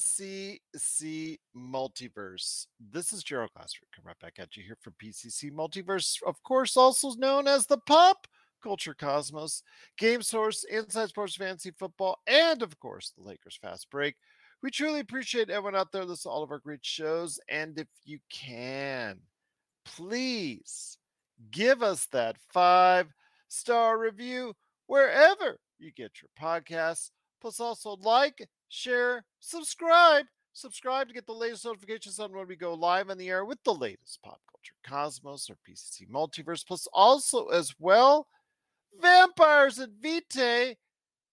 PCC Multiverse. This is Gerald Glassford coming right back at you here from PCC Multiverse, of course, also known as the Pop Culture Cosmos, Game Source, Inside Sports Fantasy Football, and of course, the Lakers Fast Break. We truly appreciate everyone out there listening to all of our great shows. And if you can, please give us that five star review wherever you get your podcasts. Plus, also like, share, subscribe. Subscribe to get the latest notifications on when we go live on the air with the latest pop culture cosmos or PCC multiverse. Plus, also as well, Vampires and Vitae.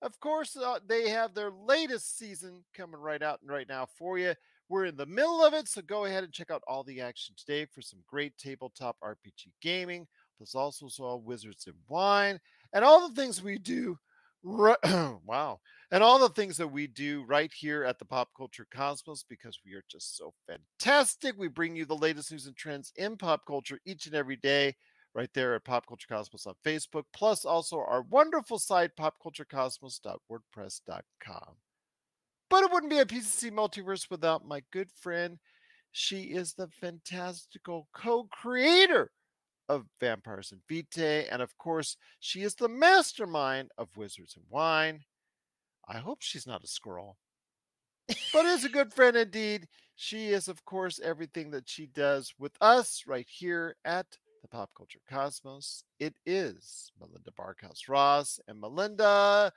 Of course, uh, they have their latest season coming right out and right now for you. We're in the middle of it, so go ahead and check out all the action today for some great tabletop RPG gaming. Plus, also saw Wizards and Wine and all the things we do. wow. And all the things that we do right here at the Pop Culture Cosmos because we are just so fantastic. We bring you the latest news and trends in pop culture each and every day right there at Pop Culture Cosmos on Facebook, plus also our wonderful site, popculturecosmos.wordpress.com. But it wouldn't be a PCC multiverse without my good friend. She is the fantastical co creator of Vampires and Vitae. And of course, she is the mastermind of Wizards and Wine. I hope she's not a squirrel, but is a good friend indeed. She is, of course, everything that she does with us right here at the Pop Culture Cosmos. It is Melinda Barkhouse Ross. And Melinda,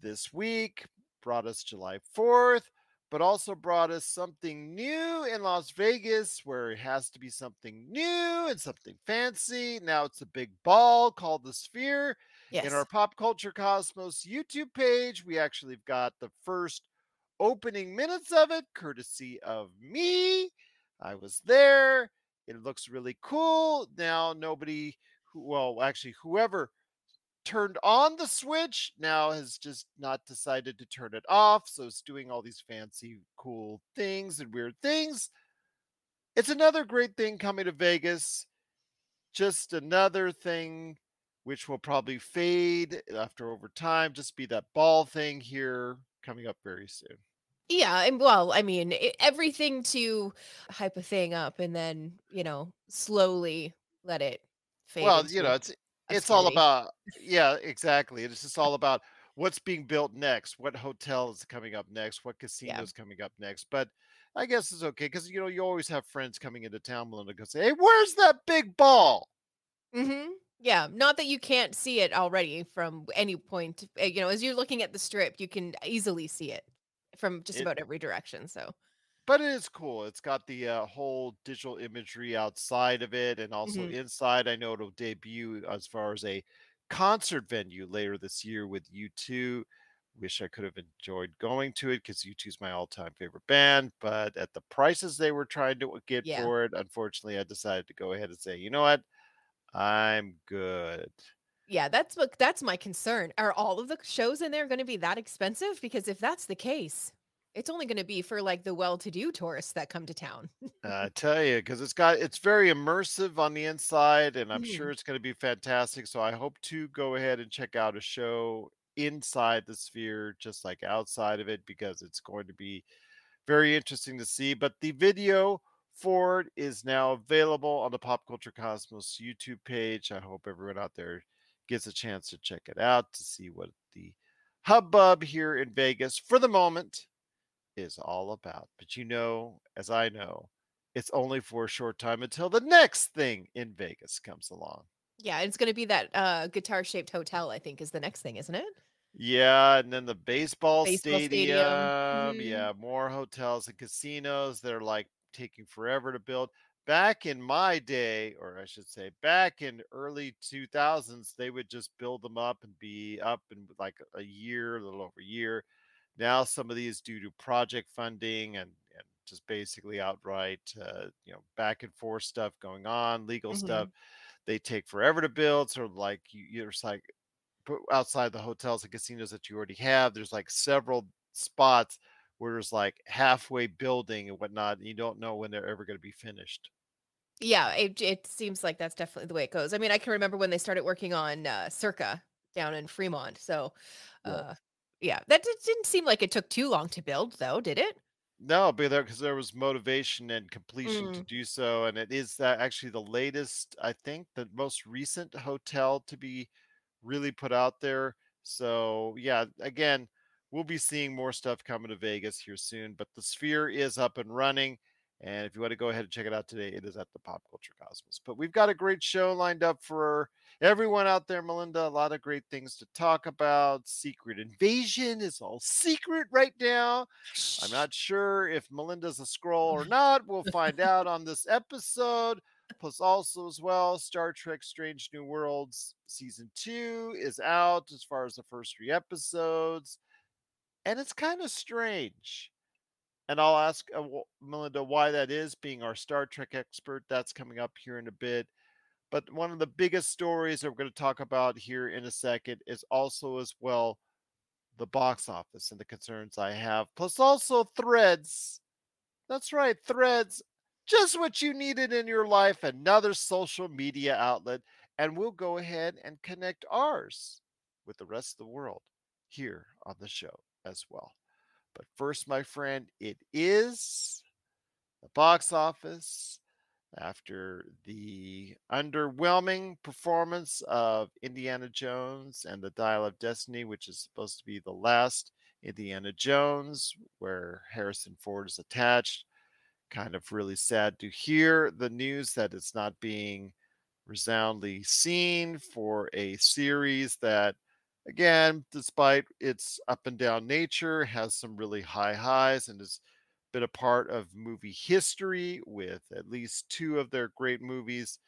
this week brought us July 4th, but also brought us something new in Las Vegas where it has to be something new and something fancy. Now it's a big ball called the Sphere. Yes. In our Pop Culture Cosmos YouTube page, we actually have got the first opening minutes of it, courtesy of me. I was there. It looks really cool. Now, nobody, who, well, actually, whoever turned on the switch now has just not decided to turn it off. So it's doing all these fancy, cool things and weird things. It's another great thing coming to Vegas. Just another thing which will probably fade after over time. Just be that ball thing here coming up very soon. Yeah, and well, I mean, it, everything to hype a thing up and then you know slowly let it fade. Well, you know, it's it's all about yeah, exactly. It's just all about what's being built next, what hotel is coming up next, what casino is coming up next. But I guess it's okay because you know you always have friends coming into town, Melinda, go say, "Hey, where's that big ball?" Mm-hmm. Yeah, not that you can't see it already from any point. uh, You know, as you're looking at the strip, you can easily see it from just It- about every direction. So But it is cool. It's got the uh, whole digital imagery outside of it, and also Mhm. inside. I know it'll debut as far as a concert venue later this year with U2. Wish I could have enjoyed going to it because U2 is my all-time favorite band. But at the prices they were trying to get Yeah. for it, unfortunately, I decided to go ahead and say, you know what, I'm good. yeah, that's what that's my concern. Are all of the shows in there going to be that expensive? Because if that's the case, it's only going to be for like the well-to-do tourists that come to town. I tell you, because it's got it's very immersive on the inside, and I'm Mhm. sure it's going to be fantastic. So I hope to go ahead and check out a show inside the sphere, just like outside of it, because it's going to be very interesting to see. But the video for is now available on the Pop Culture Cosmos YouTube page. I hope everyone out there gets a chance to check it out to see what the hubbub here in Vegas for the moment is all about. But you know, as I know, it's only for a short time until the next thing in Vegas comes along. Yeah, it's going to be that uh guitar-shaped hotel, I think is the next thing, isn't it? Yeah, and then the baseball, Baseball stadium. stadium. Mhm. Yeah, more hotels and casinos. They're like taking forever to build. Back in my day, or I should say, back in early 2000s, they would just build them up and be up in like a year, a little over a year. Now some of these due to project funding and, and just basically outright, uh, you know, back and forth stuff going on, legal stuff. Mhm. They take forever to build. So like you, you're just like outside the hotels and casinos that you already have. There's like several spots where there's like halfway building and whatnot, and you don't know when they're ever going to be finished. Yeah, it it seems like that's definitely the way it goes. I mean, I can remember when they started working on uh, Circa down in Fremont. So, Yeah. uh, yeah, that did, didn't seem like it took too long to build, though, did it? No, but there because there was motivation and completion to Mm. do so, and it is that actually the latest, I think, the most recent hotel to be really put out there. So yeah, again, we'll be seeing more stuff coming to Vegas here soon, but the Sphere is up and running. And if you want to go ahead and check it out today, it is at the Pop Culture Cosmos. But we've got a great show lined up for everyone out there, Melinda. A lot of great things to talk about. Secret Invasion is all secret right now. I'm not sure if Melinda's a Skrull or not. We'll find out on this episode. Plus, also as well, Star Trek Strange New Worlds season two is out as far as the first three episodes. And it's kind of strange. And I'll ask uh, Melinda why that is, being our Star Trek expert. That's coming up here in a bit. But one of the biggest stories that we're going to talk about here in a second is also as well the box office and the concerns I have, plus also threads. That's right, threads. Just what you needed in your life, another social media outlet. And we'll go ahead and connect ours with the rest of the world here on the show as well. But first, my friend, it is the box office after the underwhelming performance of Indiana Jones and the Dial of Destiny, which is supposed to be the last Indiana Jones, where Harrison Ford is attached. Kind of really sad to hear the news that it's not being resoundly seen for a series that, again, despite its up and down nature, has some really high highs and has been a part of movie history with at least two of their great movies.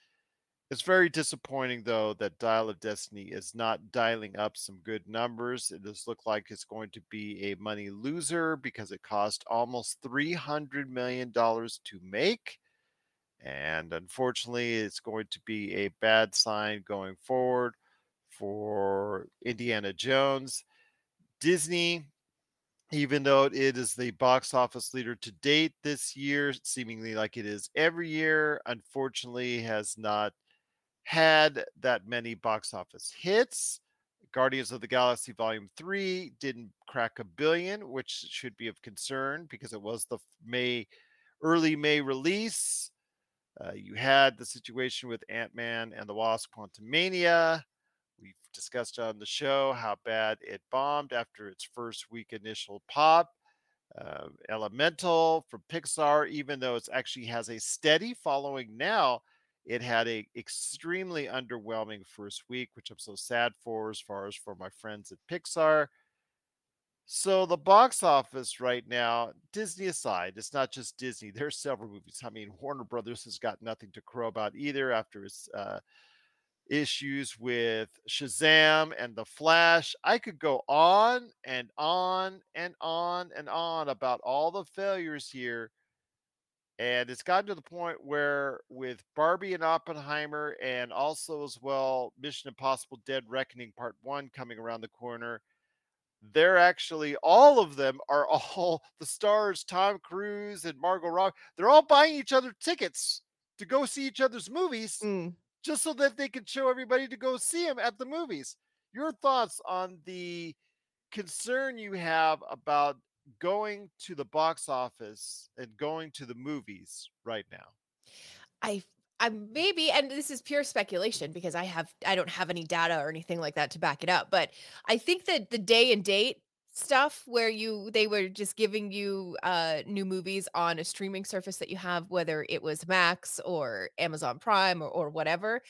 It's very disappointing, though, that Dial of Destiny is not dialing up some good numbers. It does look like it's going to be a money loser because it cost almost $300 million to make. And unfortunately, it's going to be a bad sign going forward for Indiana Jones. Disney, even though it is the box office leader to date this year, seemingly like it is every year, unfortunately, has not had that many box office hits. Guardians of the Galaxy Volume 3 didn't crack a billion, which should be of concern because it was the May early May release. Uh, you had the situation with Ant Man and the Wasp Quantumania. We've discussed on the show how bad it bombed after its first week initial pop. Uh, Elemental from Pixar, even though it actually has a steady following now, it had a extremely underwhelming first week, which I'm so sad for as far as for my friends at Pixar. So the box office right now, Disney aside, it's not just Disney. There's several movies. I mean, Warner Brothers has got nothing to crow about either after its uh, issues with Shazam and The Flash. I could go on and on and on and on about all the failures here. And it's gotten to the point where, with Barbie and Oppenheimer, and also as well, Mission Impossible Dead Reckoning Part 1 coming around the corner, they're actually all of them are all the stars tom cruise and margot robbie they're all buying each other tickets to go see each other's movies Mm. Just so that they can show everybody to go see them at the movies. Your thoughts on the concern you have about going to the box office and going to the movies right now? I I maybe and this is pure speculation because I have I don't have any data or anything like that to back it up, but I think that the day and date stuff where you they were just giving you uh new movies on a streaming service that you have whether it was Max or Amazon Prime or, or whatever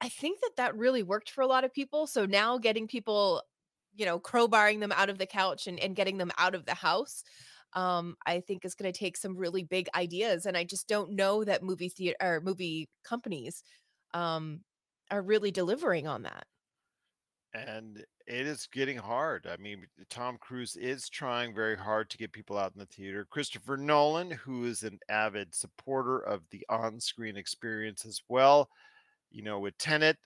I think that that really worked for a lot of people so now getting people you know crowbarring them out of the couch and, and getting them out of the house um, I think is going to take some really big ideas, and I just don't know that movie theater or movie companies um, are really delivering on that. And it is getting hard. I mean, Tom Cruise is trying very hard to get people out in the theater. Christopher Nolan, who is an avid supporter of the on screen experience as well, you know, with Tenet,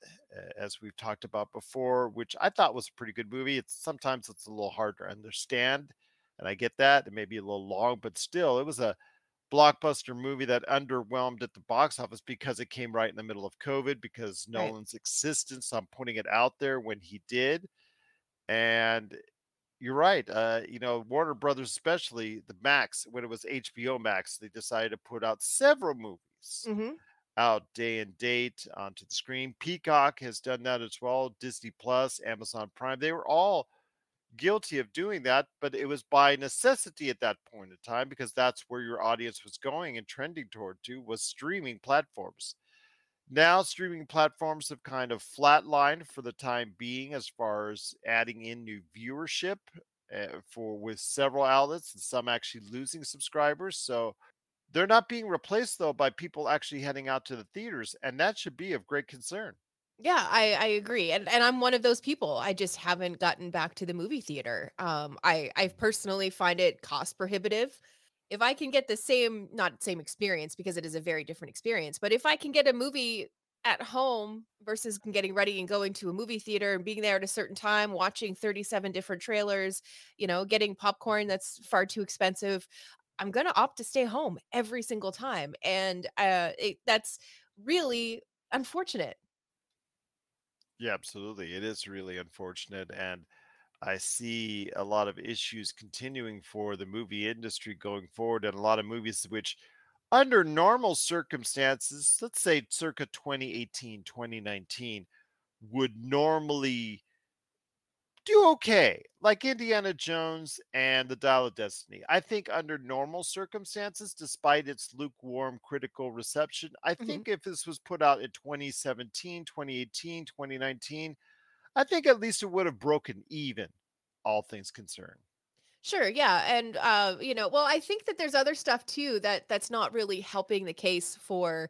as we've talked about before, which I thought was a pretty good movie. It's sometimes it's a little hard to understand, and I get that. It may be a little long, but still, it was a blockbuster movie that underwhelmed at the box office because it came right in the middle of COVID, because Right. Nolan's existence on putting it out there when he did. And you're right. Uh, you know, Warner Brothers, especially the Max, when it was HBO Max, they decided to put out several movies hmm out day and date onto the screen. Peacock has done that as well. Disney Plus, Amazon Prime, they were all guilty of doing that, but it was by necessity at that point in time because that's where your audience was going and trending toward to was streaming platforms. Now streaming platforms have kind of flatlined for the time being as far as adding in new viewership uh, for with several outlets and some actually losing subscribers. So they're not being replaced though by people actually heading out to the theaters, and that should be of great concern. Yeah, I I agree, and and I'm one of those people. I just haven't gotten back to the movie theater. Um, I I personally find it cost prohibitive. If I can get the same, not same experience because it is a very different experience, but if I can get a movie at home versus getting ready and going to a movie theater and being there at a certain time, watching 37 different trailers, you know, getting popcorn that's far too expensive, I'm gonna opt to stay home every single time, and uh, it, that's really unfortunate. Yeah, absolutely. It is really unfortunate. And I see a lot of issues continuing for the movie industry going forward, and a lot of movies which, under normal circumstances, let's say circa 2018, 2019, would normally do okay, like Indiana Jones and The Dial of Destiny. I think under normal circumstances, despite its lukewarm critical reception, I Mhm. think if this was put out in 2017, 2018, 2019, I think at least it would have broken even, all things concerned. Sure, yeah, and uh, you know, well, I think that there's other stuff too that that's not really helping the case for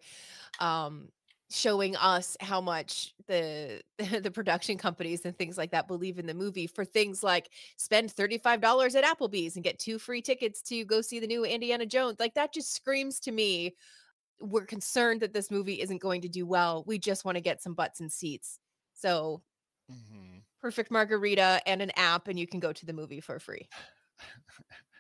um showing us how much the the production companies and things like that believe in the movie for things like spend $35 at Applebee's and get two free tickets to go see the new Indiana Jones. Like that just screams to me we're concerned that this movie isn't going to do well. We just want to get some butts and seats. So, Mhm. perfect margarita and an app and you can go to the movie for free.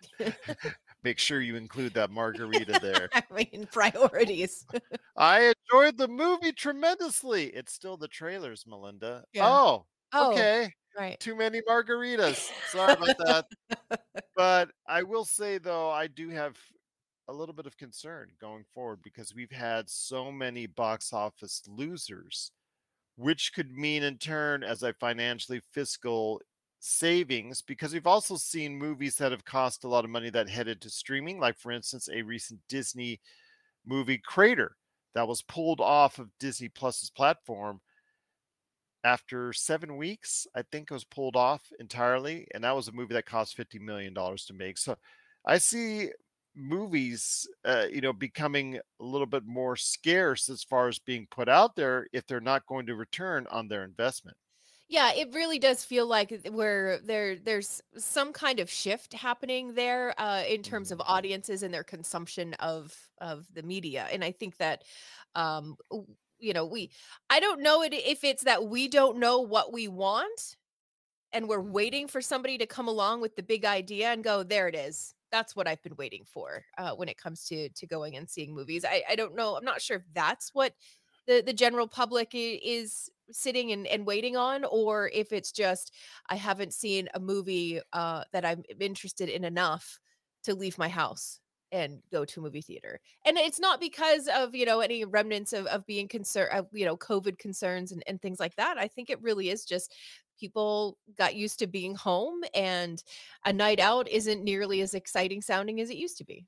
Make sure you include that margarita there. I mean, priorities. I enjoyed the movie tremendously. It's still the trailers, Melinda. Yeah. Oh, Oh, okay. right. Too many margaritas. Sorry about that. But I will say though, I do have a little bit of concern going forward because we've had so many box office losers, which could mean in turn as a financially fiscal savings because we've also seen movies that have cost a lot of money that headed to streaming, like for instance, a recent Disney movie Crater that was pulled off of Disney Plus's platform after seven weeks. I think it was pulled off entirely, and that was a movie that cost fifty million dollars to make. So I see movies, uh, you know, becoming a little bit more scarce as far as being put out there if they're not going to return on their investment. Yeah, it really does feel like where there there's some kind of shift happening there uh, in terms of Mhm. audiences and their consumption of of the media, and I think that um, you know we I don't know it if it's that we don't know what we want and we're waiting for somebody to come along with the big idea and go there it is. That's what i've been waiting for uh, when it comes to to going and seeing movies. I i don't know i'm not sure if that's what the the general public is sitting and, and waiting on or if it's just i haven't seen a movie uh that i'm interested in enough to leave my house and go to a movie theater and it's not because of you know any remnants of, of being concerned of you know covid concerns and, and things like that i think it really is just people got used to being home and a night out isn't nearly as exciting sounding as it used to be.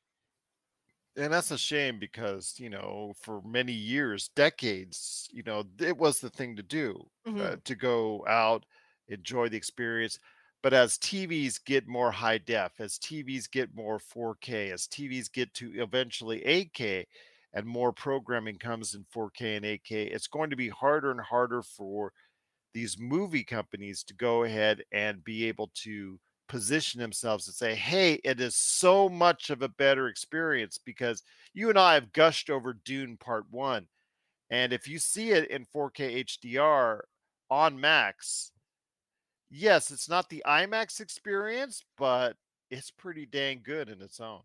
And that's a shame because, you know, for many years, decades, you know, it was the thing to do uh, Mhm. to go out, enjoy the experience. But as TVs get more high def, as TVs get more 4K, as TVs get to eventually 8K and more programming comes in 4K and 8K, it's going to be harder and harder for these movie companies to go ahead and be able to position themselves and say, hey, it is so much of a better experience because you and I have gushed over Dune Part One. And if you see it in 4K HDR on Max, yes, it's not the IMAX experience, but it's pretty dang good in its own.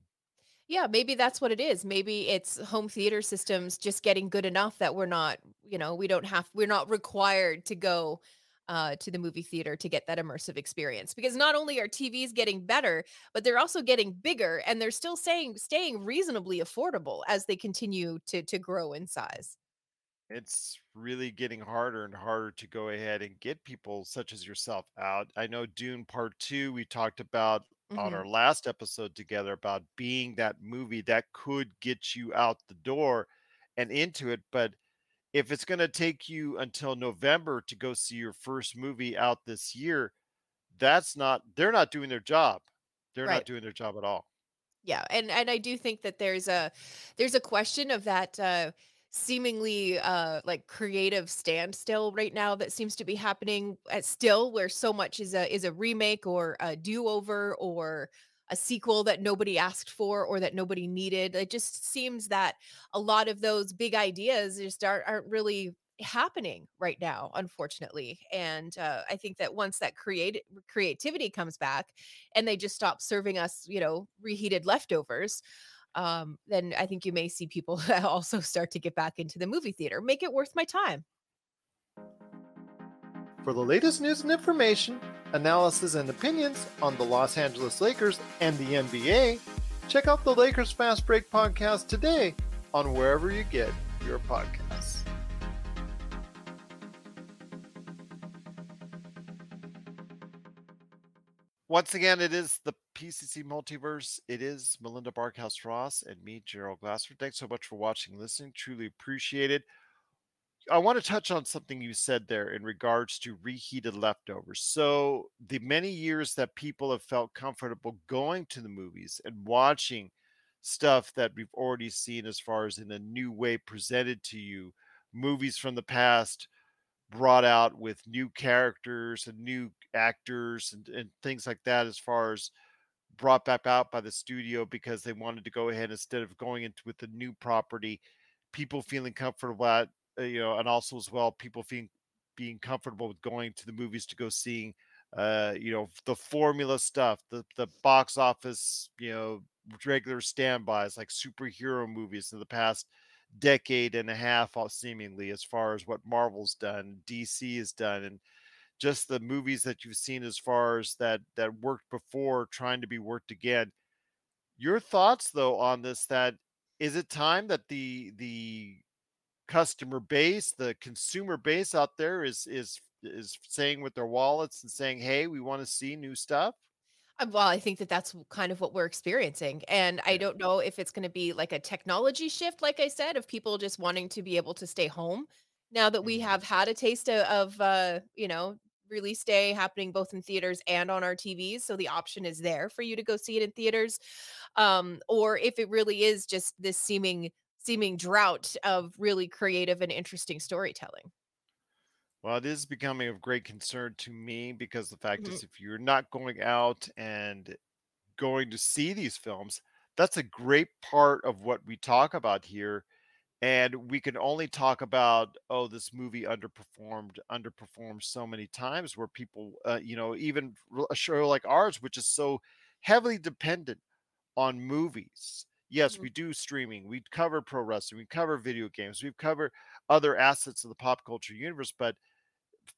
Yeah, maybe that's what it is. Maybe it's home theater systems just getting good enough that we're not, you know, we don't have, we're not required to go uh, to the movie theater to get that immersive experience. Because not only are TVs getting better, but they're also getting bigger, and they're still staying staying reasonably affordable as they continue to to grow in size. It's really getting harder and harder to go ahead and get people such as yourself out. I know Dune Part Two we talked about on hmm our last episode together about being that movie that could get you out the door and into it. But if it's going to take you until November to go see your first movie out this year, that's not, they're not doing their job. They're not doing their job at all. Yeah, and and I do think that there's a there's a question of that uh seemingly uh like creative standstill right now that seems to be happening at still where so much is a is a remake or a do-over or a sequel that nobody asked for or that nobody needed. It just seems that a lot of those big ideas just aren't, aren't really happening right now unfortunately and uh, i think that once that create creativity comes back and they just stop serving us, you know, reheated leftovers, um, then I think you may see people also start to get back into the movie theater. Make it worth my time. For the latest news and information, analysis and opinions on the Los Angeles Lakers and the NBA, check out the Lakers Fast Break podcast today on wherever you get your podcasts. Once again, it is the PCC multiverse. It is Melinda Barkhouse Ross and me, Gerald Glassford. Thanks so much for watching, listening. Truly appreciate it. I want to touch on something you said there in regards to reheated leftovers. So, the many years that people have felt comfortable going to the movies and watching stuff that we've already seen as far as in a new way presented to you, movies from the past brought out with new characters and new actors and, and things like that, as far as brought back out by the studio because they wanted to go ahead instead of going into with the new property people feeling comfortable at you know and also as well people feeling being comfortable with going to the movies to go seeing uh you know the formula stuff the the box office you know regular standbys like superhero movies in the past decade and a half all seemingly as far as what marvel's done dc has done and just the movies that you've seen as far as that that worked before trying to be worked again. Your thoughts though on this that is it time that the the customer base the consumer base out there is is is saying with their wallets and saying hey we want to see new stuff Uh, Well, I think that that's kind of what we're experiencing. And I don't know if it's going to be like a technology shift, like I said, of people just wanting to be able to stay home now that we Mhm. have had a taste of, of uh, you know, release day happening both in theaters and on our TVs. So the option is there for you to go see it in theaters. Um, or if it really is just this seeming seeming drought of really creative and interesting storytelling. well it is becoming of great concern to me because the fact Mhm. is if you're not going out and going to see these films that's a great part of what we talk about here and we can only talk about oh this movie underperformed underperformed so many times where people uh, you know even a show like ours which is so heavily dependent on movies yes Mhm. we do streaming we cover pro wrestling we cover video games we cover other assets of the pop culture universe but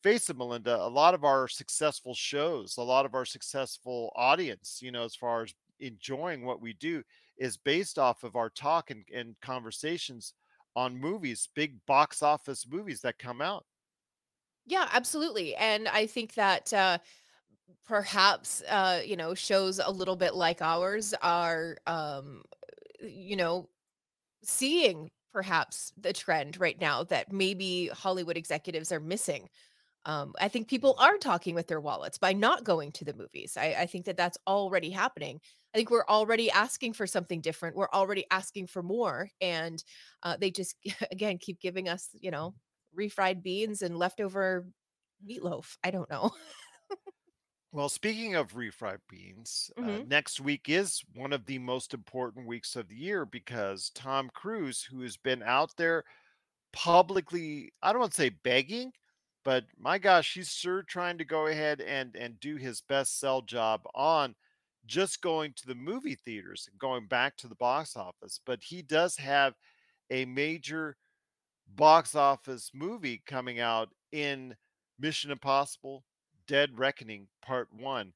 face it melinda a lot of our successful shows a lot of our successful audience you know as far as enjoying what we do is based off of our talk and, and conversations on movies big box office movies that come out Yeah, absolutely. And I think that uh perhaps uh you know shows a little bit like ours are um you know seeing perhaps the trend right now that maybe hollywood executives are missing um i think people are talking with their wallets by not going to the movies i, I think that that's already happening i think we're already asking for something different we're already asking for more and uh, they just again keep giving us you know refried beans and leftover meatloaf. I don't know. Well, speaking of refried beans, uh, hmm next week is one of the most important weeks of the year because Tom Cruise, who has been out there publicly, I don't want to say begging, but my gosh, he's sure trying to go ahead and and do his best sell job on just going to the movie theaters and going back to the box office. But he does have a major box office movie coming out in Mission Impossible Dead Reckoning Part 1.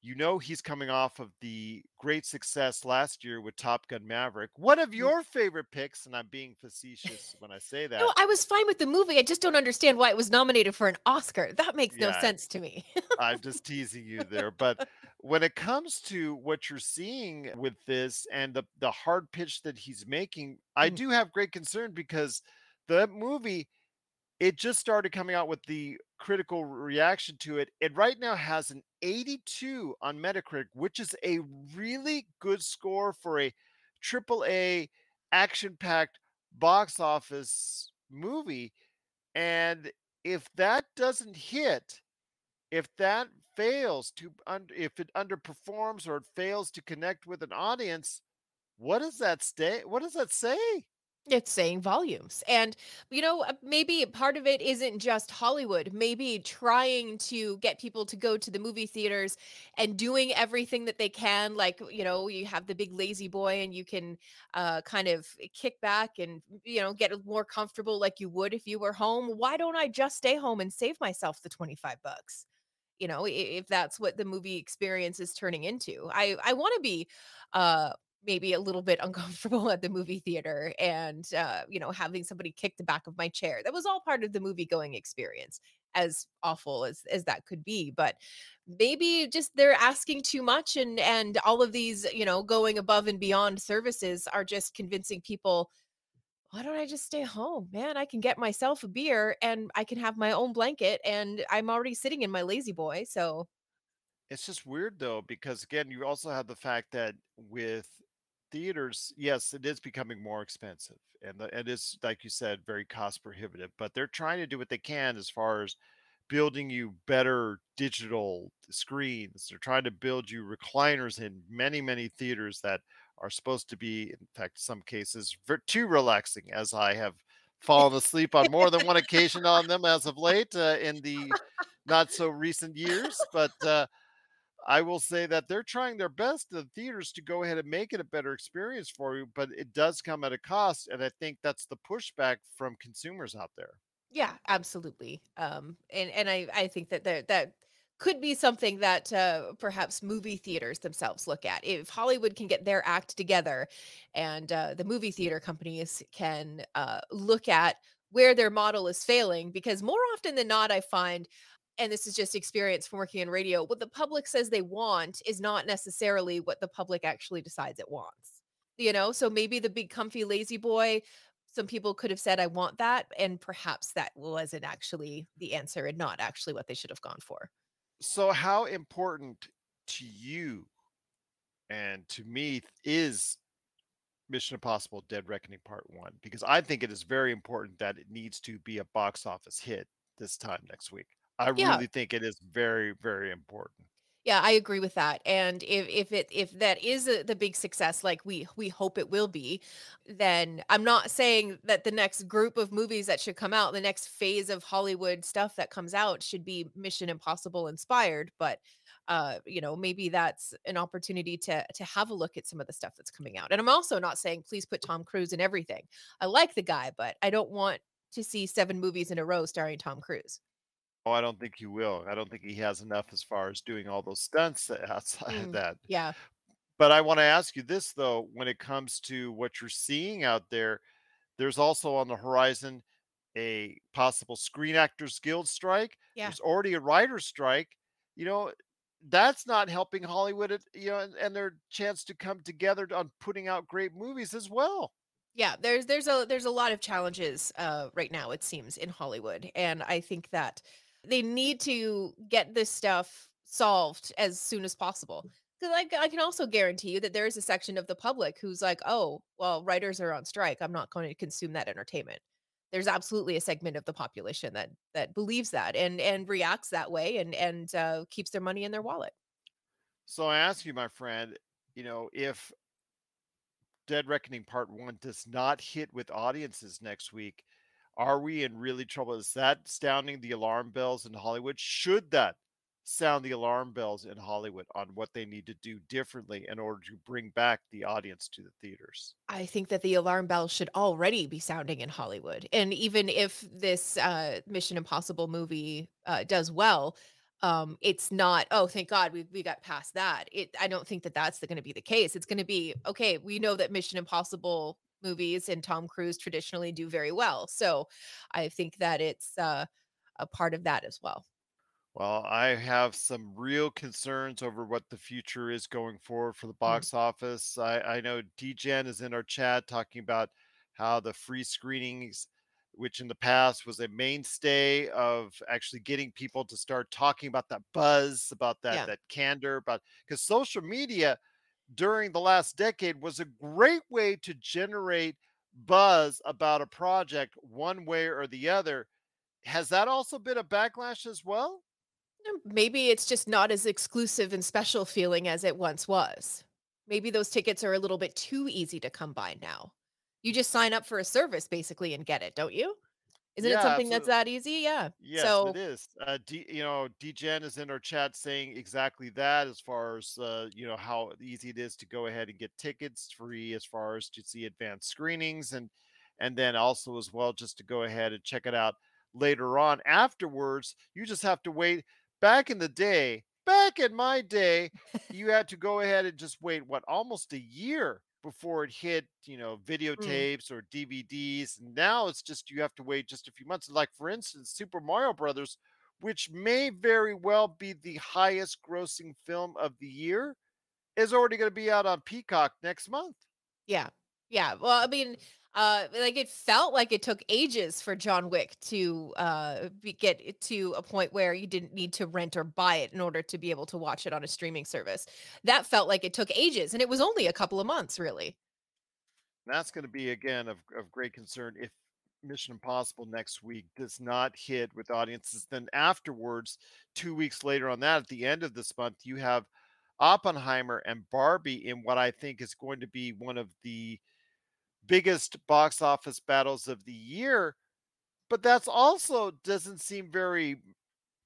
You know he's coming off of the great success last year with Top Gun Maverick. One of your favorite picks, and I'm being facetious when I say that. No. I was fine with the movie. I just don't understand why it was nominated for an Oscar. That makes no sense to me. I'm just teasing you there. But when it comes to what you're seeing with this and the, the hard pitch that he's making, I Mm. do have great concern because the movie it just started coming out with the critical reaction to it. It right now has an 82 on Metacritic, which is a really good score for a triple A action packed box office movie. And if that doesn't hit, if that fails to, if it underperforms or it fails to connect with an audience, what does that stay? What does that say? It's saying volumes. And, you know, uh, maybe part of it isn't just Hollywood. Maybe trying to get people to go to the movie theaters and doing everything that they can. Like, you know, you have the big lazy boy and you can uh, kind of kick back and, you know, get more comfortable like you would if you were home. Why don't I just stay home and save myself the 25 bucks? you know if that's what the movie experience is turning into i i want to be uh maybe a little bit uncomfortable at the movie theater and uh you know having somebody kick the back of my chair that was all part of the movie going experience as awful as as that could be but maybe just they're asking too much and and all of these you know going above and beyond services are just convincing people why don't I just stay home, man? I can get myself a beer and I can have my own blanket and I'm already sitting in my lazy boy. So, It's just weird though, because again, you also have the fact that with theaters, yes, it is becoming more expensive, and the, it is, like you said, very cost prohibitive. But they're trying to do what they can as far as building you better digital screens. They're trying to build you recliners in many, many theaters that are supposed to be, in fact, some cases, too relaxing, as I have fallen asleep on more than one occasion on them as of late uh, in the not so recent years. But uh, I will say that they're trying their best, the theaters, to go ahead and make it a better experience for you, but it does come at a cost. And I think that's the pushback from consumers out there. yeah, absolutely. Um and and I I think that that could be something that uh, perhaps movie theaters themselves look at. If Hollywood can get their act together and uh, the movie theater companies can uh, look at where their model is failing, because more often than not, I find and this is just experience from working in radio, what the public says they want is not necessarily what the public actually decides it wants. You know, so maybe the big comfy lazy boy, some people could have said, I want that. And perhaps that wasn't actually the answer and not actually what they should have gone for. So, how important to you and to me is Mission Impossible Dead Reckoning Part 1? Because I think it is very important that it needs to be a box office hit this time next week. I Yeah, really think it is very, very important. Yeah, I agree with that. And if if it if that is a, the big success like we we hope it will be, then I'm not saying that the next group of movies that should come out, the next phase of Hollywood stuff that comes out should be Mission Impossible inspired, but uh you know, maybe that's an opportunity to to have a look at some of the stuff that's coming out. And I'm also not saying please put Tom Cruise in everything. I like the guy, but I don't want to see seven movies in a row starring Tom Cruise. Oh, I don't think he will. I don't think he has enough as far as doing all those stunts outside of Mm, that. yeah. But I want to ask you this though, when it comes to what you're seeing out there, there's also on the horizon a possible Screen Actors Guild strike. Yeah. There's already a writer's strike. You know, that's not helping Hollywood, at- you know, and, and their chance to come together on putting out great movies as well. Yeah, there's there's a there's a lot of challenges uh right now it seems in Hollywood and I think that they need to get this stuff solved as soon as possible. Cuz I, I, can also guarantee you that there is a section of the public who's like, "Oh, well, writers are on strike. I'm not going to consume that entertainment." there's absolutely a segment of the population that that believes that and and reacts that way and and uh, keeps their money in their wallet. So I ask you, my friend, you know, if Dead Reckoning Part One does not hit with audiences next week, are we in really trouble? Is that sounding the alarm bells in Hollywood? Should that sound the alarm bells in Hollywood on what they need to do differently in order to bring back the audience to the theaters? I think that the alarm bells should already be sounding in Hollywood. And even if this uh, Mission Impossible movie uh, does well, um it's not oh thank god we we got past that it i don't think that that's going to be the case it's going to be okay we know that mission impossible movies and tom cruise traditionally do very well so i think that it's uh a part of that as well. Well, I have some real concerns over what the future is going forward for the Mm, box office. I, I know DGen is in our chat talking about how the free screenings, which in the past was a mainstay of actually getting people to start talking about that buzz, about that yeah. that candor, about because social media during the last decade was a great way to generate buzz about a project one way or the other. Has that also been a backlash as well? Um, maybe it's just not as exclusive and special feeling as it once was maybe those tickets are a little bit too easy to come by now you just sign up for a service basically and get it don't you isn't it Yeah, something that's that easy yeah Yes, it so is. Uh, D, you know, DGen is in our chat saying exactly that as far as, uh, you know, how easy it is to go ahead and get tickets free as far as to see advanced screenings and, and then also as well, just to go ahead and check it out later on. Afterwards, you just have to wait. Back in the day, back in my day, you had to go ahead and just wait, what, almost a year before it hit, you know, mm, videotapes or DVDs. Now it's just you have to wait just a few months. Like for instance, Super Mario Brothers, which may very well be the highest grossing film of the year, is already going to be out on Peacock next month. Yeah. Yeah. Well, I mean, uh, like it felt like it took ages for John Wick to uh be, get to a point where you didn't need to rent or buy it in order to be able to watch it on a streaming service. That felt like it took ages, and it was only a couple of months, really. That's going to be again of, of great concern if Mission Impossible next week does not hit with audiences. Then afterwards, two weeks later on that, at the end of this month, you have Oppenheimer and Barbie in what I think is going to be one of the biggest box office battles of the year. But that's also doesn't seem very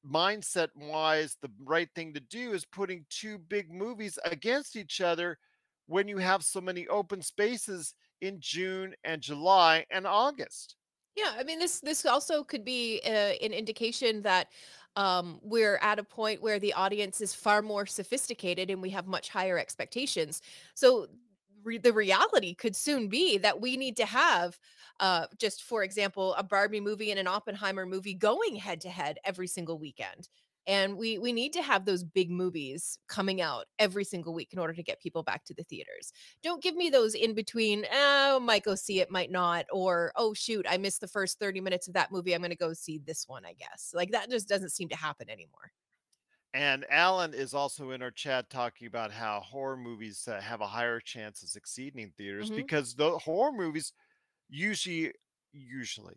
mindset wise the right thing to do is putting two big movies against each other when you have so many open spaces in June and July and August. Yeah, I mean this this also could be uh, an indication that um, we're at a point where the audience is far more sophisticated and we have much higher expectations. So re- the reality could soon be that we need to have uh, just for example a Barbie movie and an Oppenheimer movie going head to head every single weekend. And we we need to have those big movies coming out every single week in order to get people back to the theaters. Don't give me those in between, oh, might go see it, might not, or oh shoot, I missed the first 30 minutes of that movie. I'm gonna go see this one, I guess. Like that just doesn't seem to happen anymore. And Alan is also in our chat talking about how horror movies uh, have a higher chance of succeeding in theaters hmm because the horror movies usually usually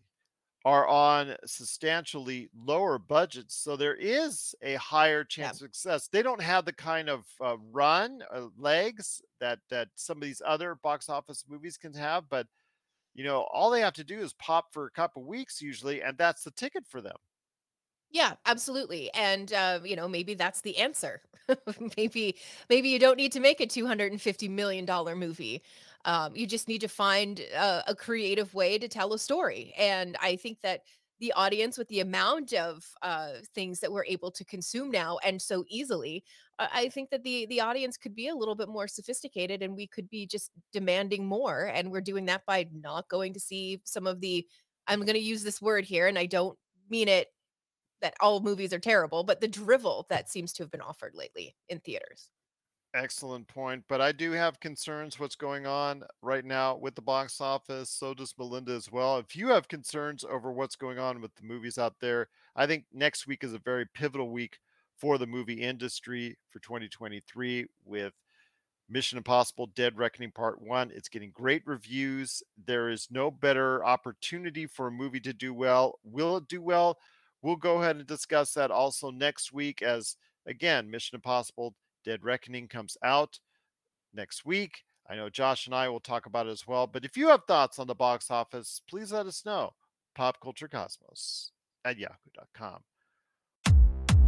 are on substantially lower budgets, so there is a higher Yeah. chance of success. They don't have the kind of uh, run uh, legs that that some of these other box office movies can have, but you know, all they have to do is pop for a couple weeks usually, and that's the ticket for them. Yeah, absolutely. And uh, you know, maybe that's the answer. maybe maybe you don't need to make a 250 million dollar movie. Um, you just need to find a, a creative way to tell a story. And I think that the audience with the amount of uh, things that we're able to consume now and so easily i think that the the audience could be a little bit more sophisticated and we could be just demanding more and we're doing that by not going to see some of the i'm going to use this word here and i don't mean it that all movies are terrible, but the drivel that seems to have been offered lately in theaters. Excellent point. But I do have concerns what's going on right now with the box office. So does Melinda as well. If you have concerns over what's going on with the movies out there, I think next week is a very pivotal week for the movie industry for 2023 with Mission Impossible Dead Reckoning Part 1. It's getting great reviews. There is no better opportunity for a movie to do well. Will it do well? We'll go ahead and discuss that also next week as, again, Mission Impossible Dead Reckoning comes out next week. I know Josh and I will talk about it as well. But if you have thoughts on the box office, please let us know. Pop Culture Cosmos at yahoo.com.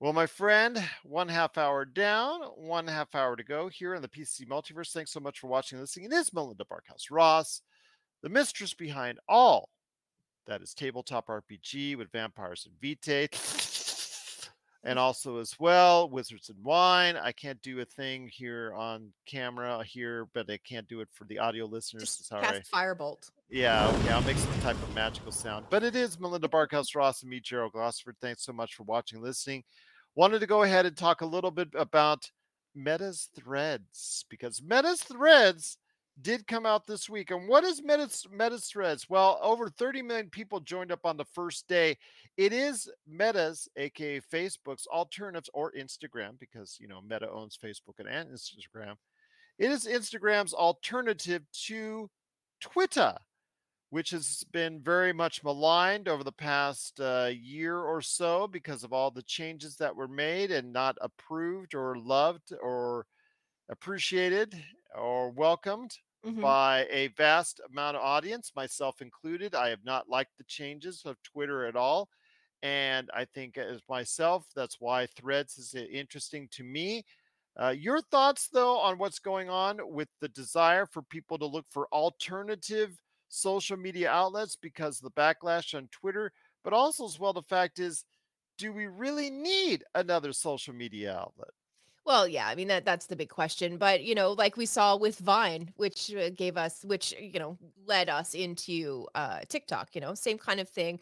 Well, my friend, one half hour down, one half hour to go here in the PCC Multiverse. Thanks so much for watching and listening. It is Melinda Barkhouse Ross, the mistress behind all that is tabletop RPG with vampires and vitae. and also as well wizards and wine i can't do a thing here on camera here but i can't do it for the audio listeners Just sorry cast firebolt. yeah okay i'll make some type of magical sound but it is melinda barkhouse ross and me gerald glassford thanks so much for watching and listening wanted to go ahead and talk a little bit about meta's threads because meta's threads did come out this week. And what is Meta's, Meta's Threads? Well, over 30 million people joined up on the first day. It is Meta's, aka Facebook's alternatives or Instagram, because you know Meta owns Facebook and Instagram. It is Instagram's alternative to Twitter, which has been very much maligned over the past uh, year or so because of all the changes that were made and not approved or loved or appreciated or welcomed Mhm. by a vast amount of audience, myself included. I have not liked the changes of Twitter at all. And I think as myself, that's why Threads is interesting to me. Uh, your thoughts, though, on what's going on with the desire for people to look for alternative social media outlets because the backlash on Twitter, but also as well, the fact is, do we really need another social media outlet? Well, yeah, I mean that that's the big question, but you know, like we saw with Vine, which uh, gave us, which you know, led us into uh TikTok. You know, same kind of thing.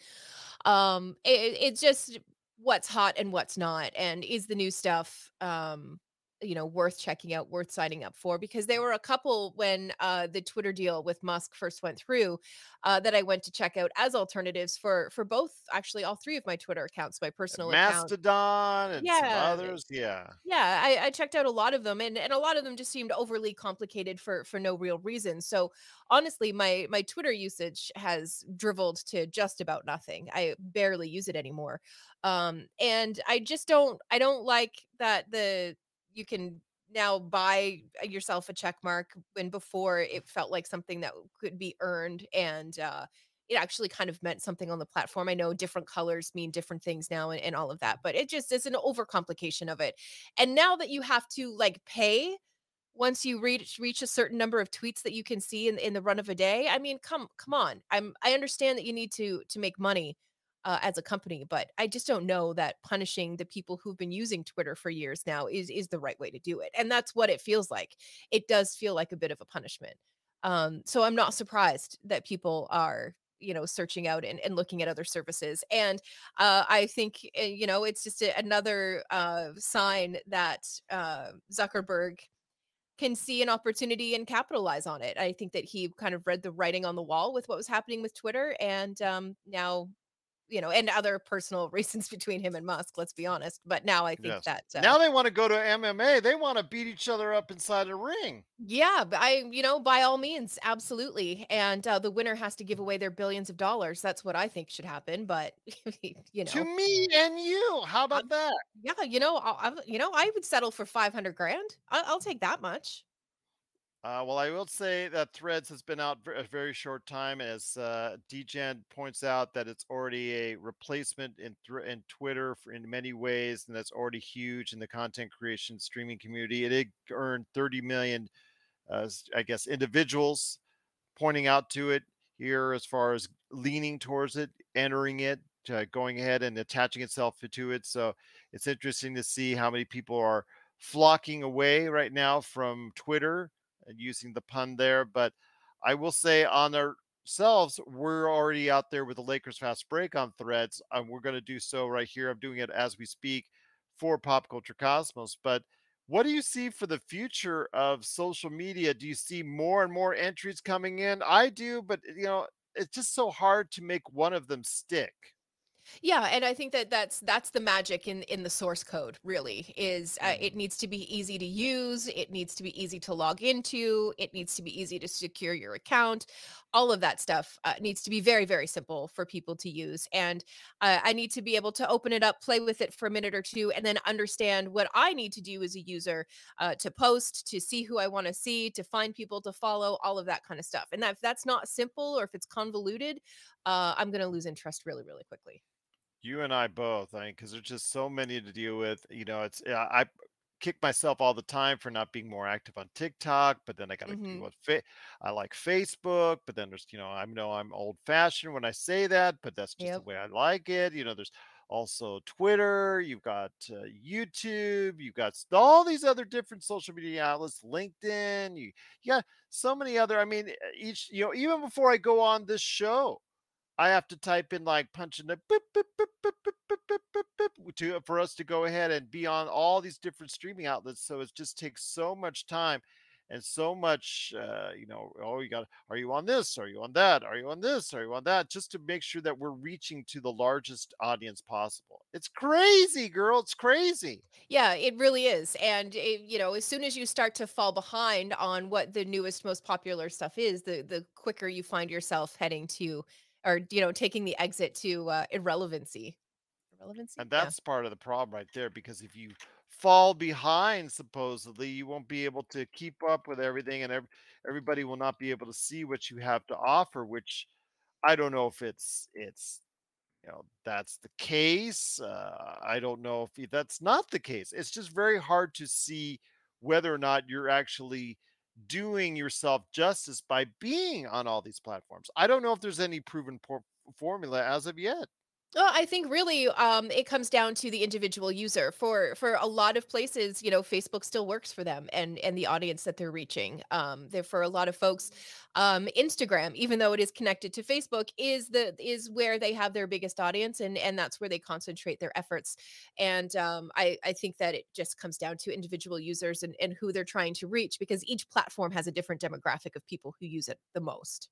Um, it, it's just what's hot and what's not, and is the new stuff um you know worth checking out worth signing up for because there were a couple when uh the twitter deal with musk first went through uh that i went to check out as alternatives for for both actually all three of my twitter accounts my personal account Mastodon and some yeah others. Yeah. yeah I, I checked out a lot of them and, and a lot of them just seemed overly complicated for for no real reason so honestly my my twitter usage has driveled to just about nothing i barely use it anymore um and i just don't i don't like that the you can now buy yourself a check mark when before it felt like something that could be earned and uh it actually kind of meant something on the platform. I know different colors mean different things now and, and all of that, but it just is an overcomplication of it. And now that you have to like pay once you reach reach a certain number of tweets that you can see in, in the run of a day, I mean, come come on. I'm I understand that you need to to make money uh, as a company, but I just don't know that punishing the people who've been using Twitter for years now is is the right way to do it. And that's what it feels like. It does feel like a bit of a punishment. Um, so I'm not surprised that people are you know searching out and, and looking at other services and uh, i think uh, you know it's just a, another uh, sign that uh, zuckerberg can see an opportunity and capitalize on it i think that he kind of read the writing on the wall with what was happening with twitter and um, now you know and other personal reasons between him and musk let's be honest but now i think Yes. that uh, Now they want to go to MMA. They want to beat each other up inside a ring. yeah i you know by all means absolutely and uh, the winner has to give away their billions of dollars that's what i think should happen but you know To me and you. How about that? Yeah, you know, I'll, you know, I would settle for five hundred grand. I'll, I'll take that much. Uh, well, I will say that Threads has been out for a very short time, as uh, DGen points out that it's already a replacement in in Twitter for, in many ways, and that's already huge in the content creation streaming community. It earned 30 million, uh, I guess, individuals pointing out to it here as far as leaning towards it, entering it, uh, going ahead and attaching itself to it. So it's interesting to see how many people are flocking away right now from Twitter using the pun there. But I will say on ourselves, we're already out there with the Lakers Fast Break on threads. And we're going to do so right here. I'm doing it as we speak for Pop Culture Cosmos. But what do you see for the future of social media? Do you see more and more entries coming in? I do, but you know, it's just so hard to make one of them stick. Yeah, and I think that that's that's the magic in in the source code. Really, is uh, it Mhm. needs to be easy to use. It needs to be easy to log into. It needs to be easy to secure your account. All of that stuff uh, needs to be very very simple for people to use. And uh, I need to be able to open it up, play with it for a minute or two, and then understand what I need to do as a user uh, to post, to see who I want to see, to find people to follow, all of that kind of stuff. And that if that's not simple or if it's convoluted, uh, I'm going to lose interest really really quickly. You and I both, I mean, because there's just so many to deal with. You know, it's yeah, I kick myself all the time for not being more active on TikTok, but then I got to do hmm what fa- I like Facebook, but then there's, you know, I know I'm old fashioned when I say that, but that's just the way I like it. You know, there's also Twitter, you've got uh, YouTube, you've got all these other different social media outlets, LinkedIn, you, you got so many other, I mean, e- each, you know, even before I go on this show, I have to type in like punching the boop, boop, boop, boop, boop, boop, boop, boop, to for us to go ahead and be on all these different streaming outlets. So it just takes so much time and so much uh, you know, oh you got are you on this? Are you on that? Are you on this? Are you on that? Just to make sure that we're reaching to the largest audience possible. It's crazy, girl. It's crazy. Yeah, it really is. And it, you know, as soon as you start to fall behind on what the newest, most popular stuff is, the the quicker you find yourself heading to, or you know, taking the exit to uh, irrelevancy. Irrelevancy? And Yeah. that's part of the problem right there because if you fall behind, supposedly, you won't be able to keep up with everything and ev- everybody will not be able to see what you have to offer, which I don't know if it's it's you know that's the case. Uh, I don't know if that's not the case. It's just very hard to see whether or not you're actually doing yourself justice by being on all these platforms. I don't know if there's any proven por- formula as of yet. Well, I think really um, it comes down to the individual user. For for a lot of places, you know, Facebook still works for them and and the audience that they're reaching. Um, there for a lot of folks, um, Instagram, even though it is connected to Facebook, is the is where they have their biggest audience and and that's where they concentrate their efforts. And um, I I think that it just comes down to individual users and and who they're trying to reach because each platform has a different demographic of people who use it the most.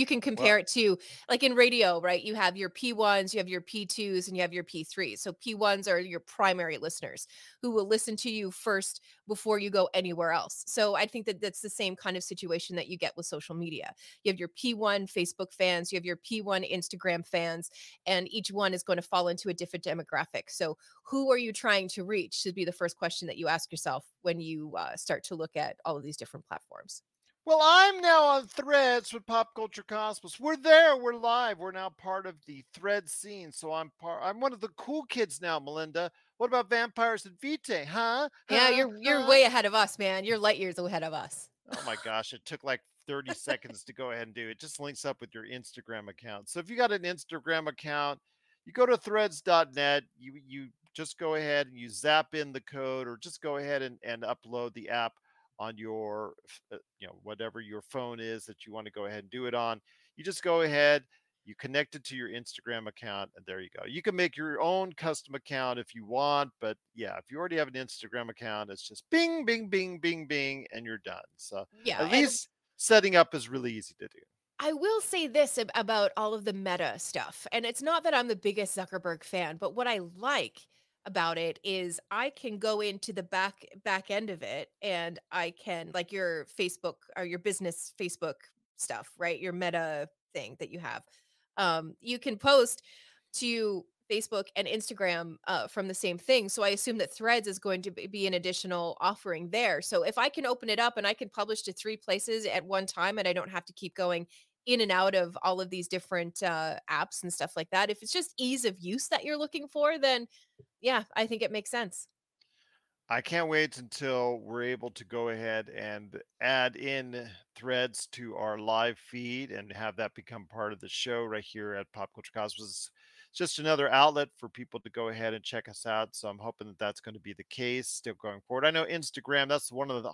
You can compare it to like in radio, right? You have your P1s, you have your P2s, and you have your P3s. So P1s are your primary listeners who will listen to you first before you go anywhere else. So I think that that's the same kind of situation that you get with social media. You have your P1 Facebook fans, you have your P1 Instagram fans, and each one is going to fall into a different demographic. So who are you trying to reach should be the first question that you ask yourself when you uh, start to look at all of these different platforms. Well, I'm now on Threads with Pop Culture Cosmos. We're there. We're live. We're now part of the Thread scene. So I'm part. I'm one of the cool kids now, Melinda. What about Vampires and Vitae? Huh? Yeah, Huh? you're you're Huh? way ahead of us, man. You're light years ahead of us. Oh my gosh! It took like 30 seconds to go ahead and do it. Just links up with your Instagram account. So if you got an Instagram account, you go to Threads.net. You you just go ahead and you zap in the code, or just go ahead and and upload the app on your uh, you know whatever your phone is that you want to go ahead and do it on you just go ahead you connect it to your instagram account and there you go you can make your own custom account if you want but yeah if you already have an instagram account it's just bing bing bing bing bing and you're done so Yeah, at least setting up is really easy to do I will say this about all of the meta stuff. And it's not that I'm the biggest Zuckerberg fan, but what I like about it is I can go into the back back end of it and I can like your Facebook or your business Facebook stuff, right? Your meta thing that you have. Um you can post to Facebook and Instagram uh, from the same thing. So I assume that Threads is going to be an additional offering there. So if I can open it up and I can publish to three places at one time and I don't have to keep going in and out of all of these different uh, apps and stuff like that, if it's just ease of use that you're looking for, then yeah, I think it makes sense. I can't wait until we're able to go ahead and add in threads to our live feed and have that become part of the show right here at Pop Culture Cosmos. It's just another outlet for people to go ahead and check us out. So I'm hoping that that's going to be the case still going forward. I know Instagram, that's one of the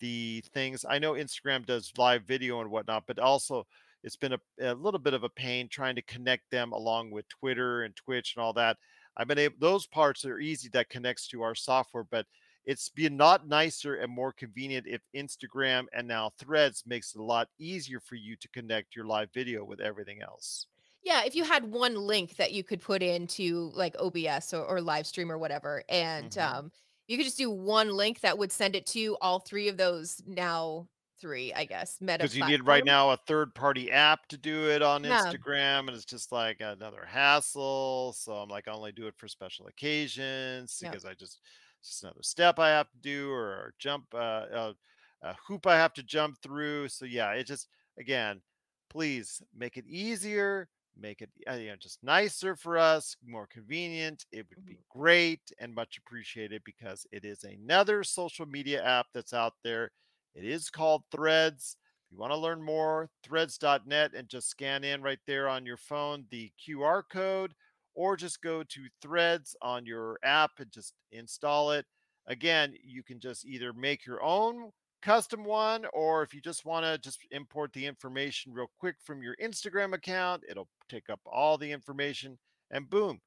the things I know Instagram does live video and whatnot, but also it's been a, a little bit of a pain trying to connect them along with Twitter and Twitch and all that. I've been able those parts are easy that connects to our software, but it's been not nicer and more convenient if Instagram and now Threads makes it a lot easier for you to connect your live video with everything else. Yeah, if you had one link that you could put into like OBS or, or live stream or whatever, and Mhm. um, you could just do one link that would send it to all three of those now three, I guess, meta Because you need right now a third party app to do it on Yeah. Instagram, and it's just like another hassle. So I'm like, I only do it for special occasions because I just it's just another step I have to do or, or jump uh, uh, a hoop I have to jump through. So yeah, it just again, please make it easier, make it uh, you know just nicer for us, more convenient. It would be great and much appreciated because it is another social media app that's out there. It is called Threads. If you want to learn more, threads.net and just scan in right there on your phone the QR code or just go to Threads on your app and just install it. Again, you can just either make your own custom one or if you just want to just import the information real quick from your Instagram account, it'll take up all the information and boom,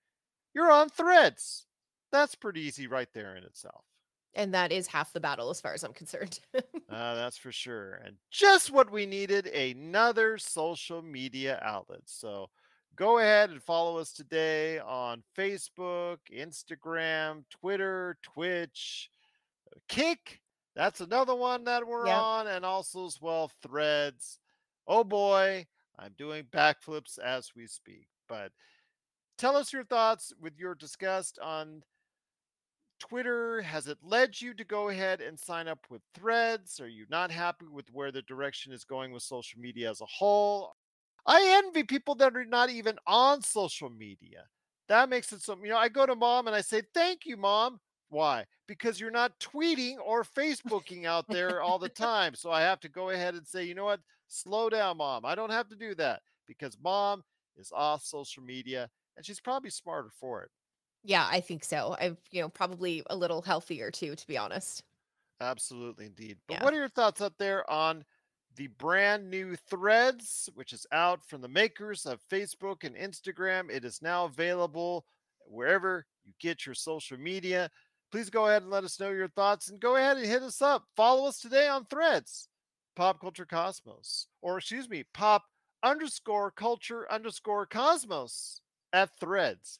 you're on Threads. That's pretty easy right there in itself. And that is half the battle as far as I'm concerned. Uh, that's for sure. And just what we needed another social media outlet. So go ahead and follow us today on Facebook, Instagram, Twitter, Twitch, Kick. That's another one that we're Yep. on, and also as well threads. Oh boy, I'm doing backflips as we speak. But tell us your thoughts with your disgust on Twitter, has it led you to go ahead and sign up with threads? Are you not happy with where the direction is going with social media as a whole? I envy people that are not even on social media. That makes it so, you know, I go to mom and I say, Thank you, mom. Why? Because you're not tweeting or Facebooking out there all the time. So I have to go ahead and say, you know what? Slow down, mom. I don't have to do that because mom is off social media and she's probably smarter for it. Yeah, I think so. I've, you know, probably a little healthier too, to be honest. Absolutely, indeed. But Yeah. what are your thoughts out there on the brand new Threads, which is out from the makers of Facebook and Instagram? It is now available wherever you get your social media. Please go ahead and let us know your thoughts and go ahead and hit us up. Follow us today on Threads, Pop Culture Cosmos, or excuse me, Pop underscore Culture underscore Cosmos at Threads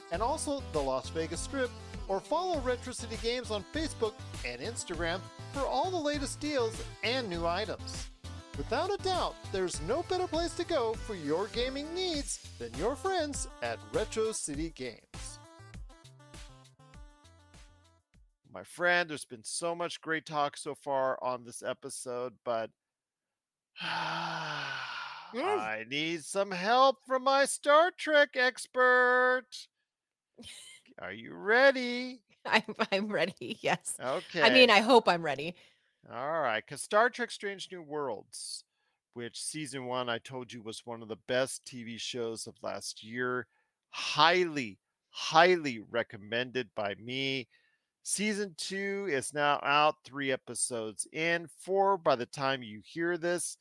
and also the Las Vegas Strip, or follow Retro City Games on Facebook and Instagram for all the latest deals and new items. Without a doubt, there's no better place to go for your gaming needs than your friends at Retro City Games. My friend, there's been so much great talk so far on this episode, but mm. I need some help from my Star Trek expert. Are you ready? I'm, I'm ready. Yes. Okay. I mean, I hope I'm ready. All right, because Star Trek Strange New Worlds, which season one I told you was one of the best TV shows of last year, highly, highly recommended by me. Season two is now out, three episodes in, four by the time you hear this.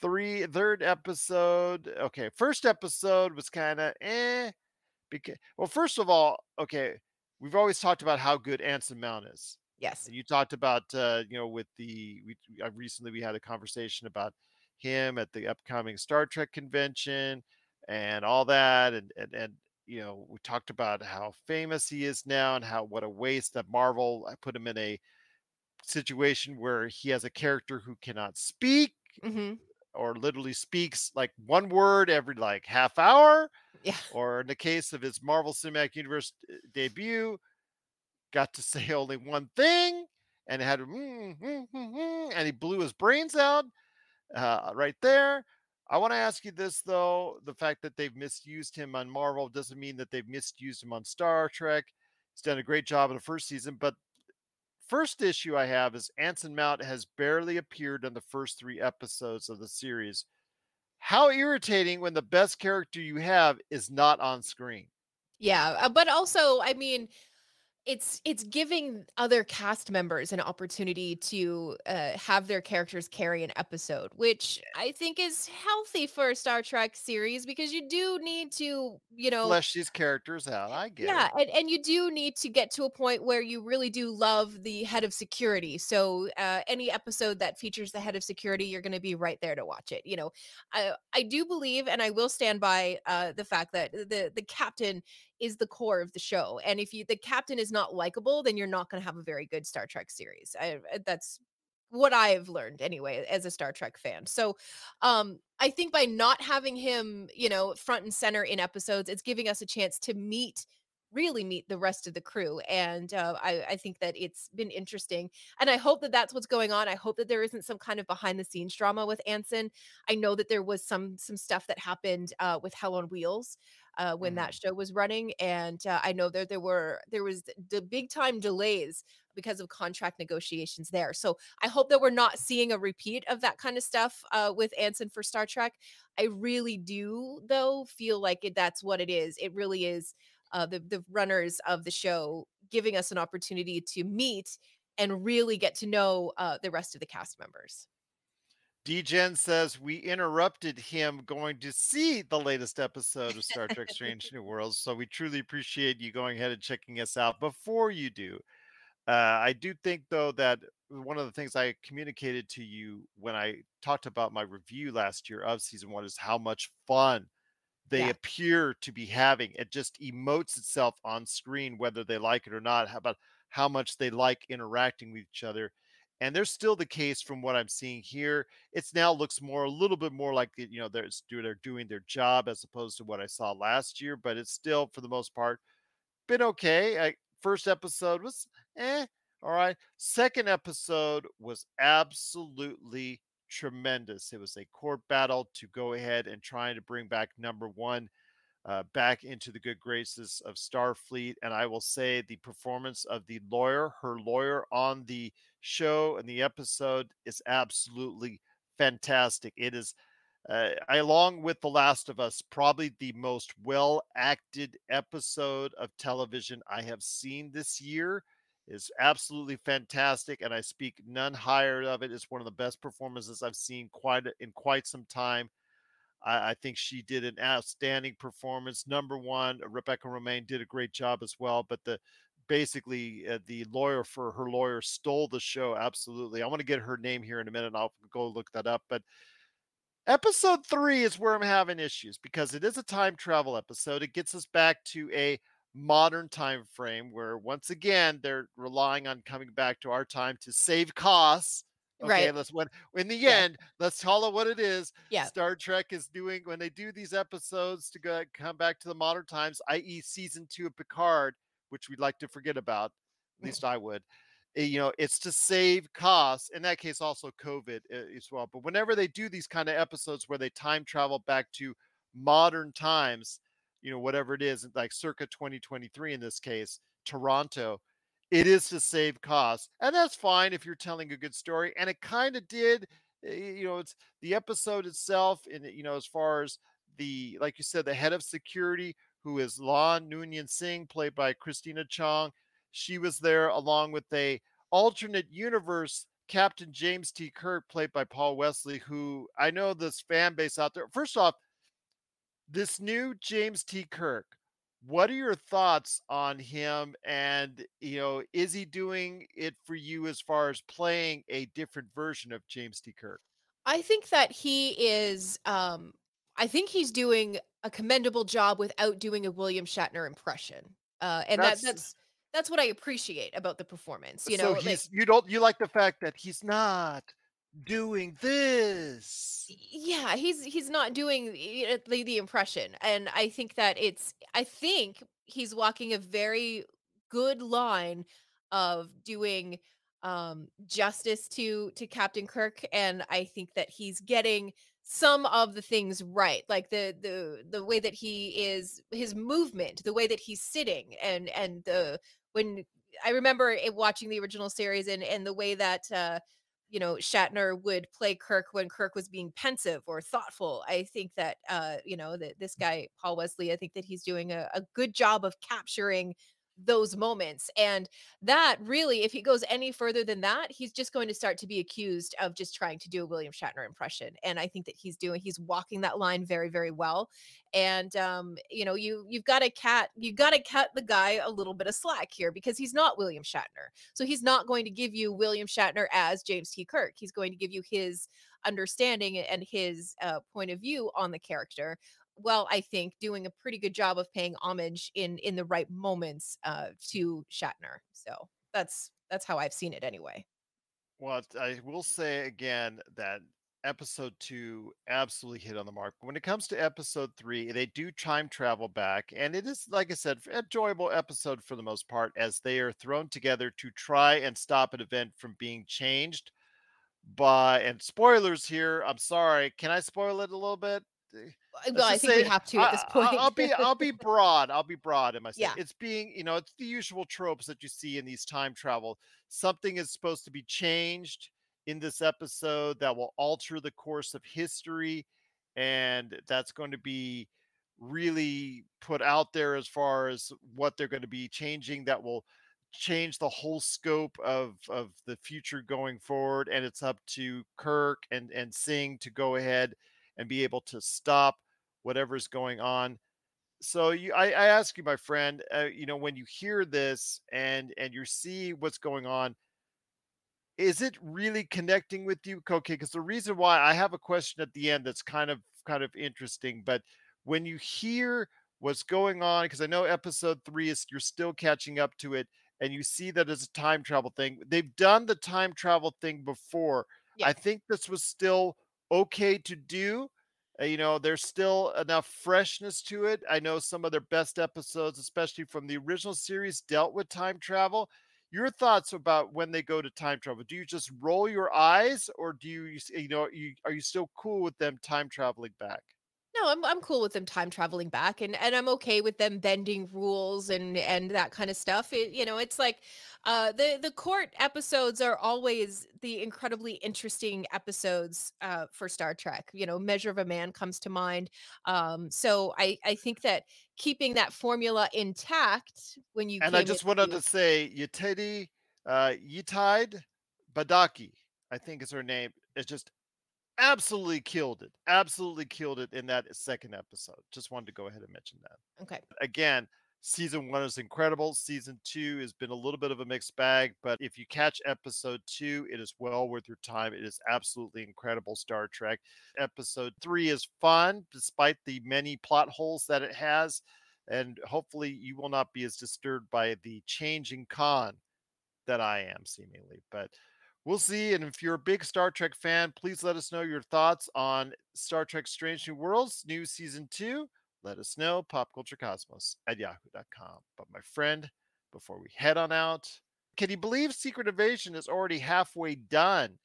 Three, third episode. Okay, first episode was kind of eh. Because, well, first of all, okay, we've always talked about how good Anson Mount is. Yes. And you talked about uh, you know with the we uh, recently we had a conversation about him at the upcoming Star Trek convention and all that and and and you know we talked about how famous he is now and how what a waste that Marvel I put him in a situation where he has a character who cannot speak hmm or literally speaks like one word every like half hour Yeah. or in the case of his Marvel Cinematic Universe uh, debut, got to say only one thing and had mm, mm, mm, mm, and he blew his brains out uh, right there. I want to ask you this though: the fact that they've misused him on Marvel doesn't mean that they've misused him on Star Trek. He's done a great job in the first season, but first issue I have is Anson Mount has barely appeared in the first three episodes of the series. How irritating when the best character you have is not on screen. Yeah, uh, but also, I mean, it's it's giving other cast members an opportunity to uh, have their characters carry an episode, which I think is healthy for a Star Trek series because you do need to, you know, Flesh these characters out. I get yeah, it. and, and you do need to get to a point where you really do love the head of security. So uh, any episode that features the head of security, you're going to be right there to watch it. You know, I I do believe, and I will stand by uh, the fact that the the captain is the core of the show. And if you the captain is not likable, then you're not going to have a very good Star Trek series. I, uh, that's what I've learned anyway as a Star Trek fan. So um I think by not having him, you know, front and center in episodes, it's giving us a chance to meet really meet the rest of the crew and uh, I, I think that it's been interesting and i hope that that's what's going on i hope that there isn't some kind of behind the scenes drama with anson i know that there was some some stuff that happened uh, with hell on wheels uh, when Mhm. that show was running, and uh, I know that there were there was the big time delays because of contract negotiations there. So I hope that we're not seeing a repeat of that kind of stuff uh, with Anson for Star Trek. I really do, though, feel like it, that's what it is. It really is uh, the the runners of the show giving us an opportunity to meet and really get to know uh, the rest of the cast members. DGen says we interrupted him going to see the latest episode of Star Trek Strange New Worlds. So we truly appreciate you going ahead and checking us out before you do. Uh, I do think, though, that one of the things I communicated to you when I talked about my review last year of season one is how much fun they Yeah. appear to be having. It just emotes itself on screen, whether they like it or not. How about how much they like interacting with each other? And there's still the case from what I'm seeing here. It's now looks more a little bit more like you know they're they're doing their job as opposed to what I saw last year, but it's still for the most part been okay. I, first episode was eh, all right. Second episode was absolutely tremendous. It was a court battle to go ahead and trying to bring back number one uh, back into the good graces of Starfleet. And I will say the performance of the lawyer, her lawyer on the show and the episode is absolutely fantastic. It is, uh, along with The Last of Us, probably the most well acted episode of television I have seen this year. Is absolutely fantastic, and I speak none higher of it. It's one of the best performances I've seen quite in quite some time. I, I think she did an outstanding performance. Number one, Rebecca Romijn did a great job as well. But the basically uh, the lawyer for her lawyer stole the show. Absolutely. I want to get her name here in a minute. I'll go look that up. But episode three is where I'm having issues because it is a time travel episode. It gets us back to a modern time frame where once again they're relying on coming back to our time to save costs. Okay, Right. let's when in the Yeah. end, let's call it what it is. Yeah. Star Trek is doing when they do these episodes to go come back to the modern times, i.e., season two of Picard, which we'd like to forget about. At Mm. least I would. eh, You know, it's to save costs. In that case, also COVID uh, as well. But whenever they do these kind of episodes where they time travel back to modern times, you know, whatever it is, like circa 2023 in this case, Toronto, it is to save costs. And that's fine if you're telling a good story. And it kind of did, eh, you know, it's the episode itself, and you know, as far as the, like you said, the head of security, who is La'an Noonien Singh, played by Christina Chong. She was there along with a alternate universe Captain James T. Kirk, played by Paul Wesley, who I know this fan base out there. First off, this new James T. Kirk, what are your thoughts on him? And, you know, is he doing it for you as far as playing a different version of James T. Kirk? I think that he is um I think he's doing a commendable job without doing a William Shatner impression. Uh and that That's that's that's what I appreciate about the performance, you so know, like he's you don't you like the fact that he's not doing this. yeah, he's he's not doing the the impression and I think that it's I think he's walking a very good line of doing um justice to to Captain Kirk and I think that he's getting some of the things right like the the the way that he is his movement the way that he's sitting and and the when i remember it watching the original series and and the way that uh you know shatner would play kirk when kirk was being pensive or thoughtful. I think that uh you know that this guy paul wesley i think that he's doing a, a good job of capturing those moments. And that really, if he goes any further than that, he's just going to start to be accused of just trying to do a William Shatner impression. And I think that he's doing, he's walking that line very, very well. And um, you know, you you've got to cat, you've got to cut the guy a little bit of slack here because he's not William Shatner. So he's not going to give you William Shatner as James T. Kirk. He's going to give you his understanding and his uh, point of view on the character well, I think doing a pretty good job of paying homage in in the right moments uh, to Shatner. So that's that's how I've seen it anyway. Well, I will say again that episode two absolutely hit on the mark. When it comes to episode three, they do time travel back, and it is, like I said, enjoyable episode for the most part as they are thrown together to try and stop an event from being changed. By and spoilers here. I'm sorry. Can I spoil it a little bit? Well, I think say, we have to at this point. I, will be I'll be broad. I'll be broad in my yeah. It's being, you know, it's the usual tropes that you see in these time travel. Something is supposed to be changed in this episode that will alter the course of history, and that's going to be really put out there as far as what they're going to be changing that will change the whole scope of of the future going forward and it's up to Kirk and and Singh to go ahead and be able to stop whatever's going on. So you, I, I ask you, my friend, uh, you know, when you hear this and and you see what's going on, is it really connecting with you? Okay, because the reason why I have a question at the end that's kind of kind of interesting, but when you hear what's going on, because I know episode three is you're still catching up to it, and you see that as a time travel thing. They've done the time travel thing before. Yeah. I think this was still okay to do. Uh, you know, there's still enough freshness to it. I know some of their best episodes, especially from the original series, dealt with time travel. Your thoughts about when they go to time travel? Do you just roll your eyes, or do you, you know, you are you still cool with them time traveling back? No, I'm I'm cool with them time traveling back and and I'm okay with them bending rules and and that kind of stuff. It, you know, it's like uh the the court episodes are always the incredibly interesting episodes uh for Star Trek. You know, Measure of a Man comes to mind. Um so I I think that keeping that formula intact when you And I just wanted to say Yetide uh Yetide Badaki, I think is her name, is just absolutely killed it. Absolutely killed it in that second episode. Just wanted to go ahead and mention that. Okay. Again, season one is incredible. Season two has been a little bit of a mixed bag, but if you catch episode two, it is well worth your time. It is absolutely incredible Star Trek. Episode three is fun, despite the many plot holes that it has. And hopefully, you will not be as disturbed by the changing con that I am, seemingly. But we'll see. And if you're a big Star Trek fan, please let us know your thoughts on Star Trek Strange New Worlds, new season two. Let us know, popculturecosmos at yahoo.com. But my friend, before we head on out, can you believe Secret Invasion is already halfway done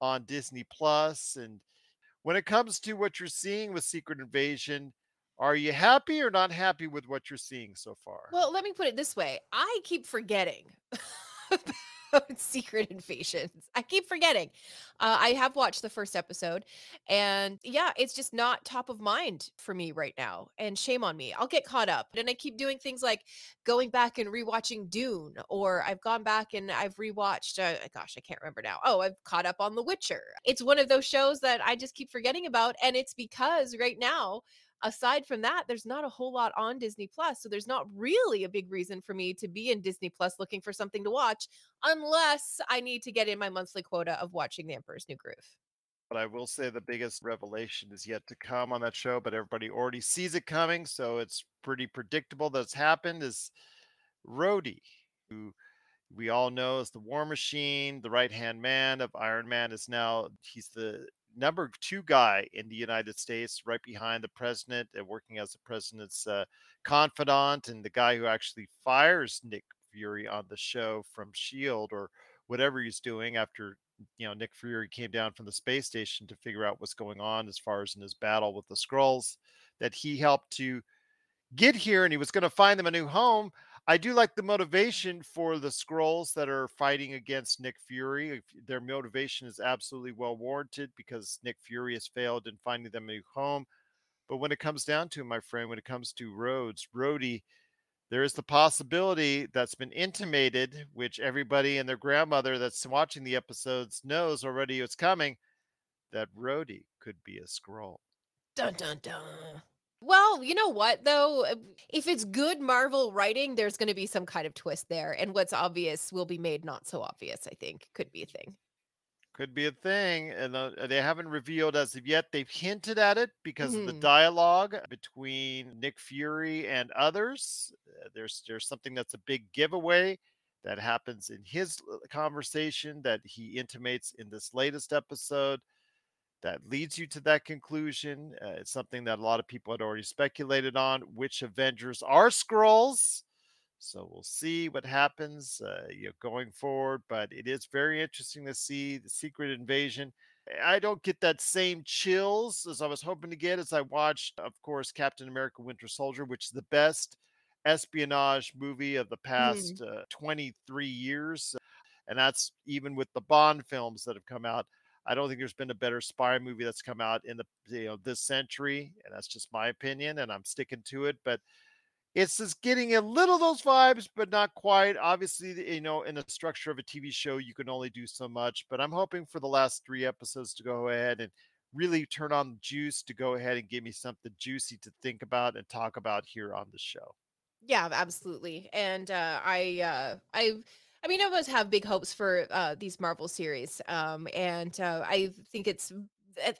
on Disney Plus? And when it comes to what you're seeing with Secret Invasion, are you happy or not happy with what you're seeing so far? Well, let me put it this way I keep forgetting. Secret Invasions. I keep forgetting. Uh, I have watched the first episode, and yeah, it's just not top of mind for me right now. And shame on me. I'll get caught up. And I keep doing things like going back and rewatching Dune, or I've gone back and I've rewatched. Uh, gosh, I can't remember now. Oh, I've caught up on The Witcher. It's one of those shows that I just keep forgetting about, and it's because right now aside from that, there's not a whole lot on Disney Plus. So there's not really a big reason for me to be in Disney Plus looking for something to watch unless I need to get in my monthly quota of watching The Emperor's New Groove. But I will say the biggest revelation is yet to come on that show, but everybody already sees it coming. So it's pretty predictable that's happened is Rhodey, who we all know is the war machine, the right hand man of Iron Man is now he's the number two guy in the United States, right behind the president and working as the president's uh, confidant and the guy who actually fires Nick Fury on the show from S.H.I.E.L.D. or whatever he's doing after you know Nick Fury came down from the space station to figure out what's going on as far as in his battle with the Skrulls, that he helped to get here and he was going to find them a new home. I do like the motivation for the Skrulls that are fighting against Nick Fury. Their motivation is absolutely well warranted because Nick Fury has failed in finding them a new home. But when it comes down to my friend, when it comes to Rhodes, Rhodey, there is the possibility that's been intimated, which everybody and their grandmother that's watching the episodes knows already it's coming, that Rhodey could be a Skrull. Dun dun dun. Well, you know what though? Uh, if it's good Marvel writing, there's going to be some kind of twist there, and what's obvious will be made not so obvious. I think could be a thing. Could be a thing, and uh, they haven't revealed as of yet. They've hinted at it because mm-hmm. of the mm-hmm. dialogue between Nick Fury and others. Uh, there's there's something that's a big giveaway that happens in his conversation that he intimates in this latest episode that leads you to that conclusion. Uh, it's something that a lot of people had already speculated on which Avengers are Skrulls? So we'll see what happens uh, you know, going forward. But it is very interesting to see the Secret Invasion. I don't get that same chills as I was hoping to get as I watched, of course, Captain America Winter Soldier, which is the best espionage movie of the past mm. uh, 23 years. And that's even with the Bond films that have come out. I don't think there's been a better spy movie that's come out in the you know this century, and that's just my opinion, and I'm sticking to it. But it's just getting a little those vibes, but not quite. Obviously, you know, in the structure of a TV show, you can only do so much. But I'm hoping for the last three episodes to go ahead and really turn on the juice to go ahead and give me something juicy to think about and talk about here on the show. Yeah, absolutely. And uh, I, uh, I I mean, I always have big hopes for uh, these Marvel series, um, and uh, I think it's.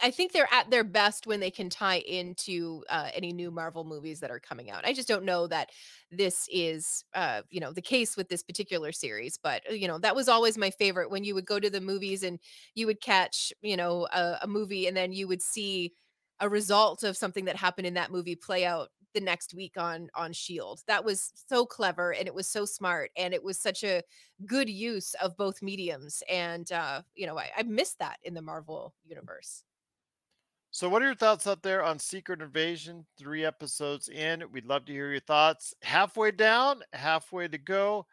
I think they're at their best when they can tie into uh, any new Marvel movies that are coming out. I just don't know that this is, uh, you know, the case with this particular series. But uh, you know, that was always my favorite when you would go to the movies and you would catch, you know, a, a movie and then you would see a result of something that happened in that movie play out the next week on on shield that was so clever and it was so smart and it was such a good use of both mediums and uh you know i, I missed that in the marvel universe. So what are your thoughts out there on secret invasion three episodes in? We'd love to hear your thoughts. Halfway down halfway to go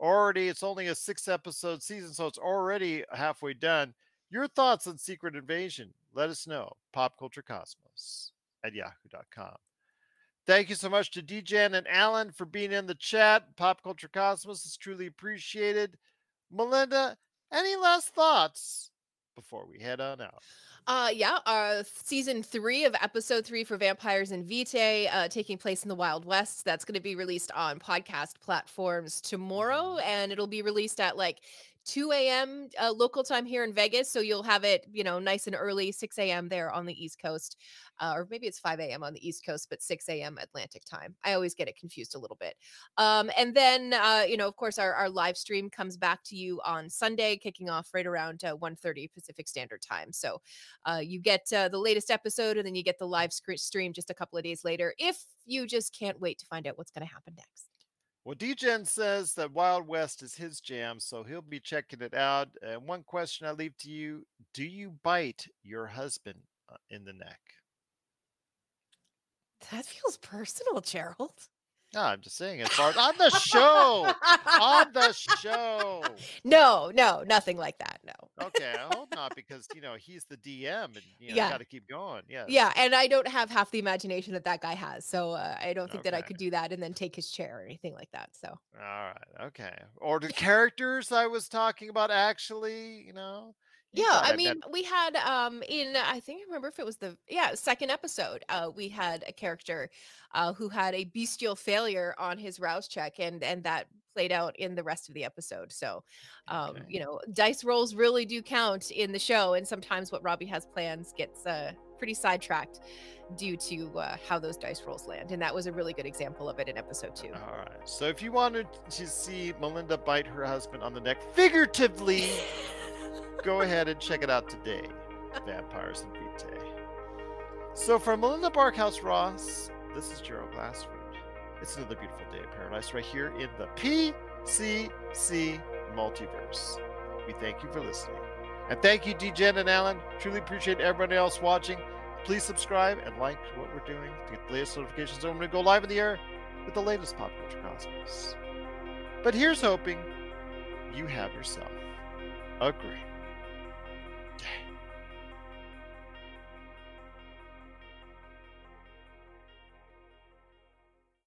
already it's only a six episode season so it's already halfway done. Your thoughts on secret invasion? Let us know. Pop culture cosmos at yahoo.com Thank you so much to DJan and Alan for being in the chat. Pop Culture Cosmos is truly appreciated. Melinda, any last thoughts before we head on out? Uh, yeah, uh, season three of episode three for Vampires and Vitae, uh, taking place in the Wild West. That's going to be released on podcast platforms tomorrow, mm-hmm. and it'll be released at like 2 a.m. Uh, local time here in Vegas. So you'll have it, you know, nice and early, 6 a.m. there on the East Coast. Uh, or maybe it's 5 a.m. on the East Coast, but 6 a.m. Atlantic time. I always get it confused a little bit. Um, and then, uh, you know, of course, our, our live stream comes back to you on Sunday, kicking off right around uh, 1.30 Pacific Standard Time. So uh, you get uh, the latest episode and then you get the live stream just a couple of days later if you just can't wait to find out what's going to happen next. Well, DGen says that Wild West is his jam, so he'll be checking it out. And one question I leave to you Do you bite your husband uh, in the neck? That feels personal, Gerald. No, I'm just saying it's on the show. on the show. No, no, nothing like that. No. okay, I hope not because you know he's the DM and you know, yeah. got to keep going. Yeah. Yeah, and I don't have half the imagination that that guy has, so uh, I don't think okay. that I could do that and then take his chair or anything like that. So. All right. Okay. Or the characters I was talking about actually, you know. Yeah, I mean, we had um in I think I remember if it was the yeah second episode, uh, we had a character uh, who had a bestial failure on his rouse check, and and that played out in the rest of the episode. So, um, okay. you know, dice rolls really do count in the show, and sometimes what Robbie has plans gets uh, pretty sidetracked due to uh, how those dice rolls land, and that was a really good example of it in episode two. All right, so if you wanted to see Melinda bite her husband on the neck figuratively. go ahead and check it out today Vampires and Vitae. So, from Melinda Barkhouse Ross, this is Gerald Glassford. It's another beautiful day in paradise right here in the PCC multiverse. We thank you for listening. And thank you, DJen and Alan. Truly appreciate everybody else watching. Please subscribe and like what we're doing to get the latest notifications when we go live in the air with the latest pop culture cosmos. But here's hoping you have yourself a great